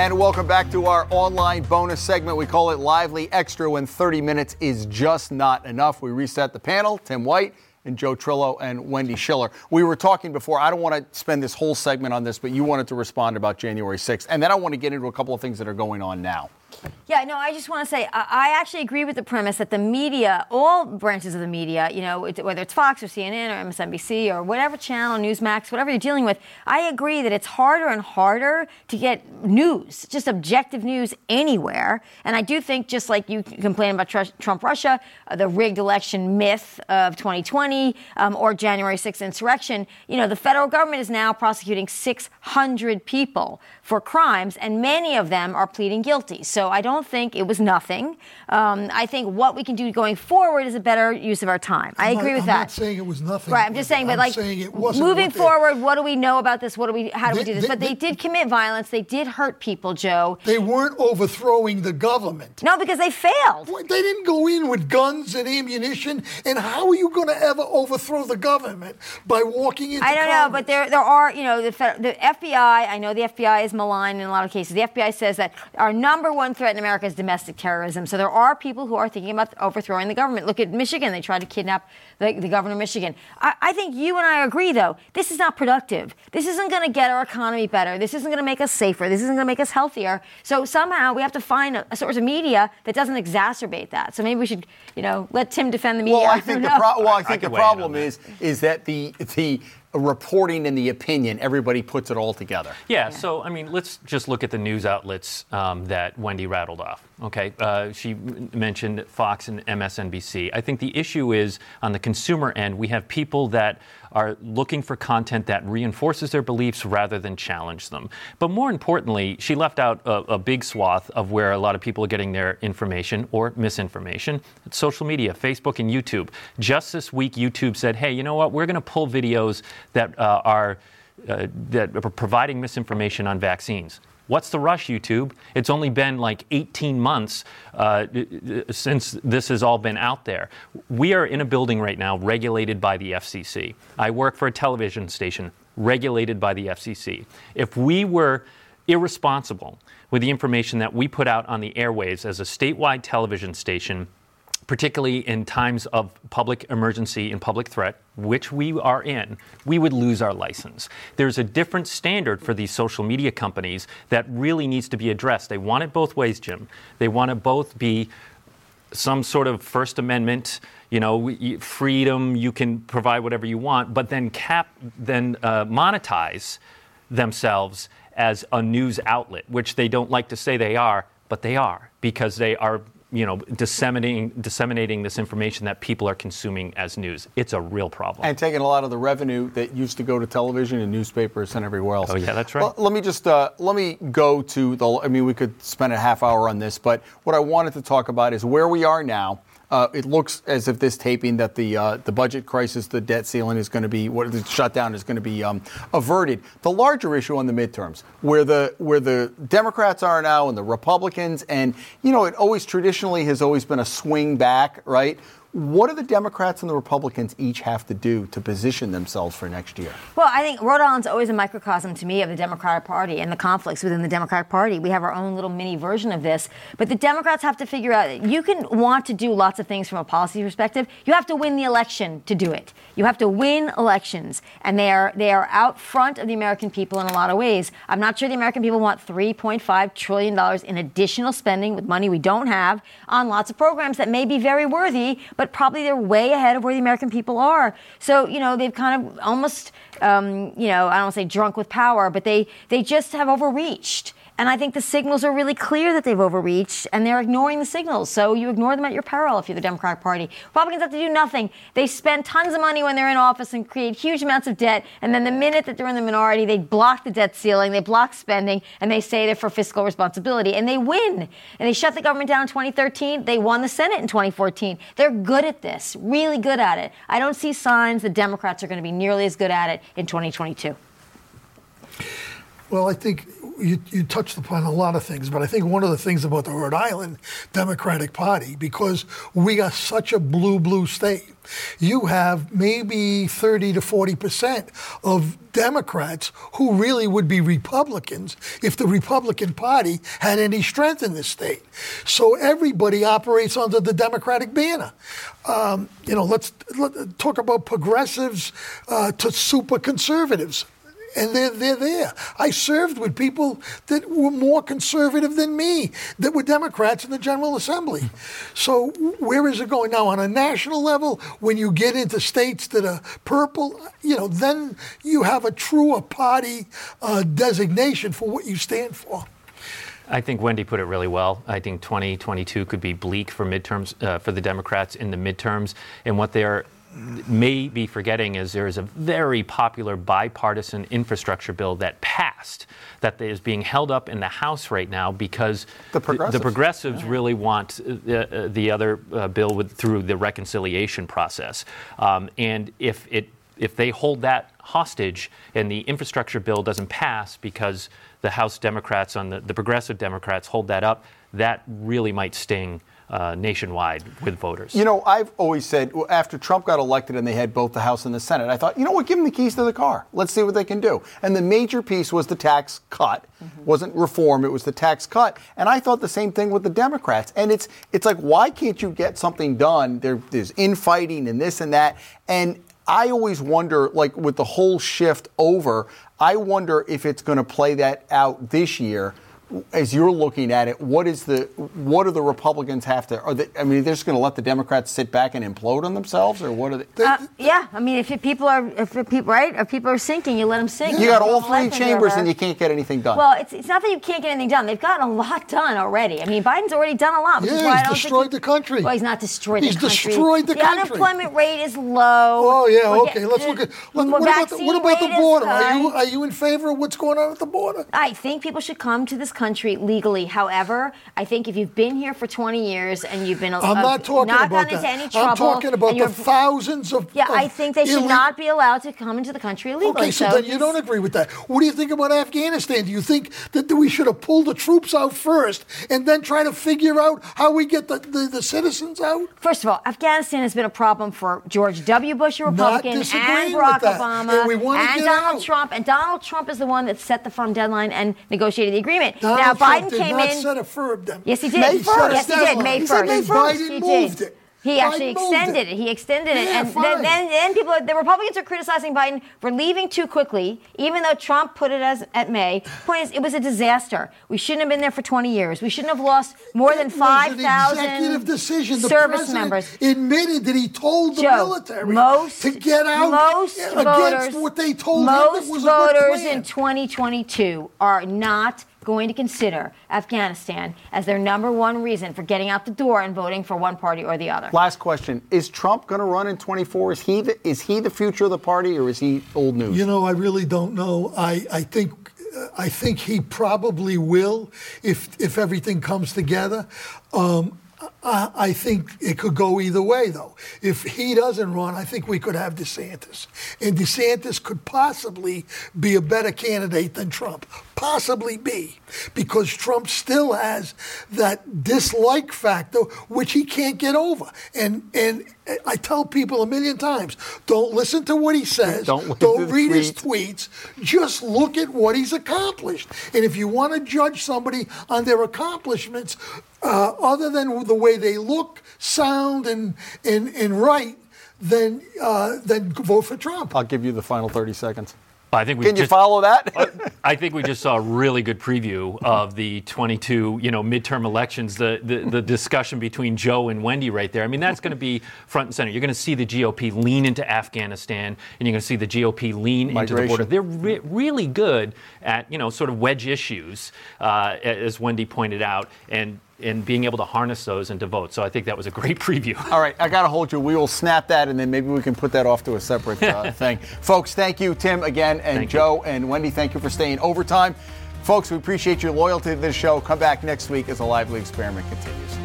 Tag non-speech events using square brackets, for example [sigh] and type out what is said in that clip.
And welcome back to our online bonus segment. We call it Lively Extra when 30 minutes is just not enough. We reset the panel. Tim White and Joe Trillo and Wendy Schiller. We were talking before. I don't want to spend this whole segment on this, but you wanted to respond about January 6th. And then I want to get into a couple of things that are going on now. Yeah, no, I just want to say I actually agree with the premise that the media, all branches of the media, you know, whether it's Fox or CNN or MSNBC or whatever channel, Newsmax, whatever you're dealing with, I agree that it's harder and harder to get news, just objective news anywhere. And I do think, just like you complain about Trump Russia, uh, the rigged election myth of 2020 um, or January 6th insurrection, you know, the federal government is now prosecuting 600 people for crimes, and many of them are pleading guilty. So I don't think it was nothing. Um, I think what we can do going forward is a better use of our time. I agree with I'm that. I'm not saying it was nothing. Right. I'm just saying, but like moving forward, what do we know about this? What do we? How do they, we do this? They, but they, they, did commit violence. They did hurt people, Joe. They weren't overthrowing the government. No, because they failed. They didn't go in with guns and ammunition. And how are you going to ever overthrow the government by walking into? I don't Congress? know, but there there are you know the, the FBI. I know the FBI is maligned in a lot of cases. The FBI says that our number one threat in America is domestic terrorism. So there are people who are thinking about overthrowing the government. Look at Michigan. They tried to kidnap the, the governor of Michigan. I, I, think you and I agree, though, this is not productive. This isn't going to get our economy better. This isn't going to make us safer. This isn't going to make us healthier. So somehow we have to find a, a, source of media that doesn't exacerbate that. So maybe we should, you know, let Tim defend the media. Well, I think the pro- well, I think I the problem is is that the the reporting and the opinion, everybody puts it all together. Yeah, yeah. so I mean, let's just look at the news outlets um, that Wendy rattled off. Okay, uh, she mentioned Fox and MSNBC. I think the issue is on the consumer end, we have people that are looking for content that reinforces their beliefs rather than challenge them. But more importantly, she left out a, a big swath of where a lot of people are getting their information or misinformation. It's social media, Facebook and YouTube. Just this week, YouTube said, hey, you know what? We're going to pull videos that uh, are uh, that are providing misinformation on vaccines. What's the rush, YouTube? It's only been like 18 months uh, since this has all been out there. We are in a building right now regulated by the FCC. I work for a television station regulated by the FCC. If we were irresponsible with the information that we put out on the airwaves as a statewide television station, particularly in times of public emergency and public threat, which we are in, we would lose our license. There's a different standard for these social media companies that really needs to be addressed. They want it both ways, Jim. They want to both be some sort of First Amendment, you know, freedom, you can provide whatever you want, but then cap, then uh, monetize themselves as a news outlet, which they don't like to say they are, but they are because they are you know, disseminating disseminating this information that people are consuming as news. It's a real problem. And taking a lot of the revenue that used to go to television and newspapers and everywhere else. Oh yeah, that's right. Well, let me just uh, let me go to the. I mean, we could spend a half hour on this, but what I wanted to talk about is where we are now uh, it looks as if this taping that the uh, the budget crisis, the debt ceiling is going to be what the shutdown is going to be um, averted. The larger issue on the midterms, where the where the Democrats are now and the Republicans, and you know, it always traditionally has always been a swing back, right? What do the Democrats and the Republicans each have to do to position themselves for next year? Well, I think Rhode Island's always a microcosm to me of the Democratic Party and the conflicts within the Democratic Party. We have our own little mini version of this. But the Democrats have to figure out you can want to do lots of things from a policy perspective. You have to win the election to do it. You have to win elections. And they are they are out front of the American people in a lot of ways. I'm not sure the American people want $3.5 trillion in additional spending with money we don't have on lots of programs that may be very worthy but probably they're way ahead of where the American people are. So, you know, they've kind of almost, um, you know, I don't say drunk with power, but they, they just have overreached. And I think the signals are really clear that they've overreached and they're ignoring the signals. So you ignore them at your peril if you're the Democratic Party. Republicans have to do nothing. They spend tons of money when they're in office and create huge amounts of debt. And then the minute that they're in the minority, they block the debt ceiling, they block spending, and they say they're for fiscal responsibility. And they win. And they shut the government down in 2013. They won the Senate in 2014. They're good at this, really good at it. I don't see signs the Democrats are going to be nearly as good at it in 2022. Well, I think you, you touched upon a lot of things, but I think one of the things about the Rhode Island Democratic Party, because we are such a blue, blue state, you have maybe 30 to 40 percent of Democrats who really would be Republicans if the Republican Party had any strength in this state. So everybody operates under the Democratic banner. Um, you know, let's let, talk about progressives uh, to super conservatives and they're, they're there. I served with people that were more conservative than me, that were Democrats in the General Assembly. So where is it going now? On a national level, when you get into states that are purple, you know, then you have a truer party uh, designation for what you stand for. I think Wendy put it really well. I think 2022 could be bleak for midterms uh, for the Democrats in the midterms, and what they're may be forgetting is there is a very popular bipartisan infrastructure bill that passed that is being held up in the House right now because the progressives, the progressives yeah. really want uh, the other uh, bill with, through the reconciliation process. Um, and if it if they hold that hostage and the infrastructure bill doesn't pass because the House Democrats on the, the progressive Democrats hold that up, that really might sting uh, nationwide with voters. You know, I've always said after Trump got elected and they had both the House and the Senate, I thought, you know what, give them the keys to the car. Let's see what they can do. And the major piece was the tax cut. Mm-hmm. wasn't reform, it was the tax cut. And I thought the same thing with the Democrats. And it's it's like, why can't you get something done? There, there's infighting and this and that. And I always wonder, like with the whole shift over, I wonder if it's going to play that out this year as you're looking at it, what is the what do the Republicans have to? Are they, I mean, they're just going to let the Democrats sit back and implode on themselves, or what are they? Uh, yeah, I mean, if people are if people right, if people are sinking, you let them sink. You got all three chambers, and you can't get anything done. Well, it's, it's not that you can't get anything done. They've gotten a lot done already. I mean, Biden's already done a lot. Which yeah, is why he's I don't destroyed think he, the country. Well, he's not destroyed he's the country. He's destroyed the, the country. The unemployment rate is low. Oh yeah, okay. Let's look at what, what about the, what about the border? Are you are you in favor of what's going on at the border? I think people should come to this country legally However, I think if you've been here for 20 years and you've been, I'm uh, not talking not about that. into any trouble, I'm talking about the thousands of. Yeah, of I think they should not be allowed to come into the country illegally. Okay, so, so then you don't agree with that. What do you think about Afghanistan? Do you think that we should have pulled the troops out first and then try to figure out how we get the, the, the citizens out? First of all, Afghanistan has been a problem for George W. Bush, a Republican, and Barack Obama, and, and Donald out. Trump. And Donald Trump is the one that set the firm deadline and negotiated the agreement. Donald now, Trump Biden did came not in. Set a firm them. Yes, he did. May 1st. Yes, he did. May He 1st. said May 1st. He Biden did. it. He actually Biden extended it. He extended it, Yeah, and then, then, then people, the Republicans are criticizing Biden for leaving too quickly, even though Trump put it as at May. Point is, it was a disaster. We shouldn't have been there for 20 years. We shouldn't have lost more than It was an 5,000 executive decision. The service members. admitted that he told the Joe, military most, to get out most against voters, what they told most him that was a good voters plan. in 2022 are not going to consider Afghanistan as their number one reason for getting out the door and voting for one party or the other. Last question: Is Trump going to run in 24? Is he the, is he the future of the party, or is he old news? You know, I really don't know. I, I think I think he probably will if if everything comes together. Um, I, I think it could go either way, though. If he doesn't run, I think we could have DeSantis, and DeSantis could possibly be a better candidate than Trump. Possibly be, because Trump still has that dislike factor, which he can't get over. And and I tell people a million times: don't listen to what he says. Don't the read his tweets. tweets. Just look at what he's accomplished. And if you want to judge somebody on their accomplishments, uh, other than the way they look, sound, and and, and write, then uh, then vote for Trump. I'll give you the final 30 seconds. I think we Can you just, follow that? [laughs] I think we just saw a really good preview of the 22, you know, midterm elections. The, the the discussion between Joe and Wendy right there. I mean, that's going to be front and center. You're going to see the GOP lean into Afghanistan, and you're going to see the GOP lean into the border. They're re- really good at you know sort of wedge issues, uh, as Wendy pointed out, and and being able to harness those into vote. So I think that was a great [laughs] preview. All right, I got to hold you. We will snap that, and then maybe we can put that off to a separate uh, [laughs] thing. Folks, thank you, Tim, again, and Thank you. Joe and Wendy. Thank you for staying overtime. Folks, we appreciate your loyalty to this show. Come back next week as the lively experiment continues.